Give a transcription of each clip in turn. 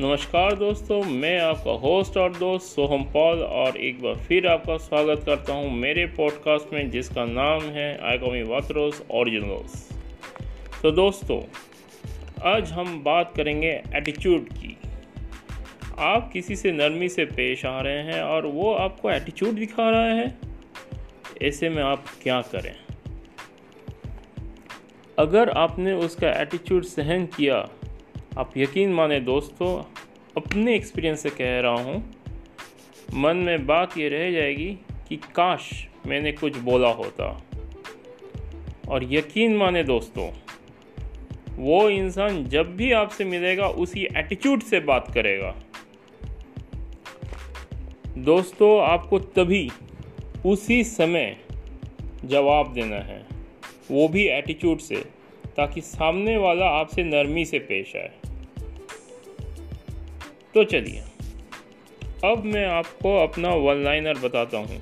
नमस्कार दोस्तों, मैं आपका होस्ट और दोस्त सोहम पॉल और एक बार फिर आपका स्वागत करता हूँ मेरे पॉडकास्ट में जिसका नाम है आइकोमी वात्रोस ओरिजिनल्स तो दोस्तों, आज हम बात करेंगे एटीट्यूड की। आप किसी से नरमी से पेश आ रहे हैं और वो आपको एटीट्यूड दिखा रहा है? ऐसे में आप क्या करें? अगर आपने उसका एटीट्यूड सहन किया आप यकीन माने दोस्तों, अपने एक्सपीरियंस से कह रहा हूँ, मन में बात ये रह जाएगी कि काश मैंने कुछ बोला होता। और यकीन माने दोस्तों, वो इंसान जब भी आपसे मिलेगा, उसी एटीट्यूड से बात करेगा। दोस्तों, आपको तभी उसी समय जवाब देना है, वो भी एटीट्यूड से, ताकि सामने वाला आपसे नरमी से पेश आए। तो चलिए, अब मैं आपको अपना वन लाइनर बताता हूँ।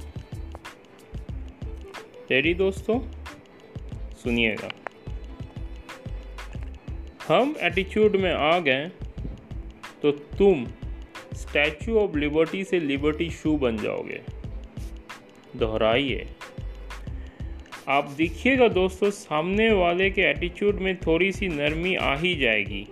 रेडी दोस्तों? सुनिएगा। हम एटीट्यूड में आ गए तो तुम स्टैचू ऑफ़ लिबर्टी से लिबर्टी शू बन जाओगे। दोहराइए। आप देखिएगा दोस्तों, सामने वाले के एटीट्यूड में थोड़ी सी नरमी आ ही जाएगी।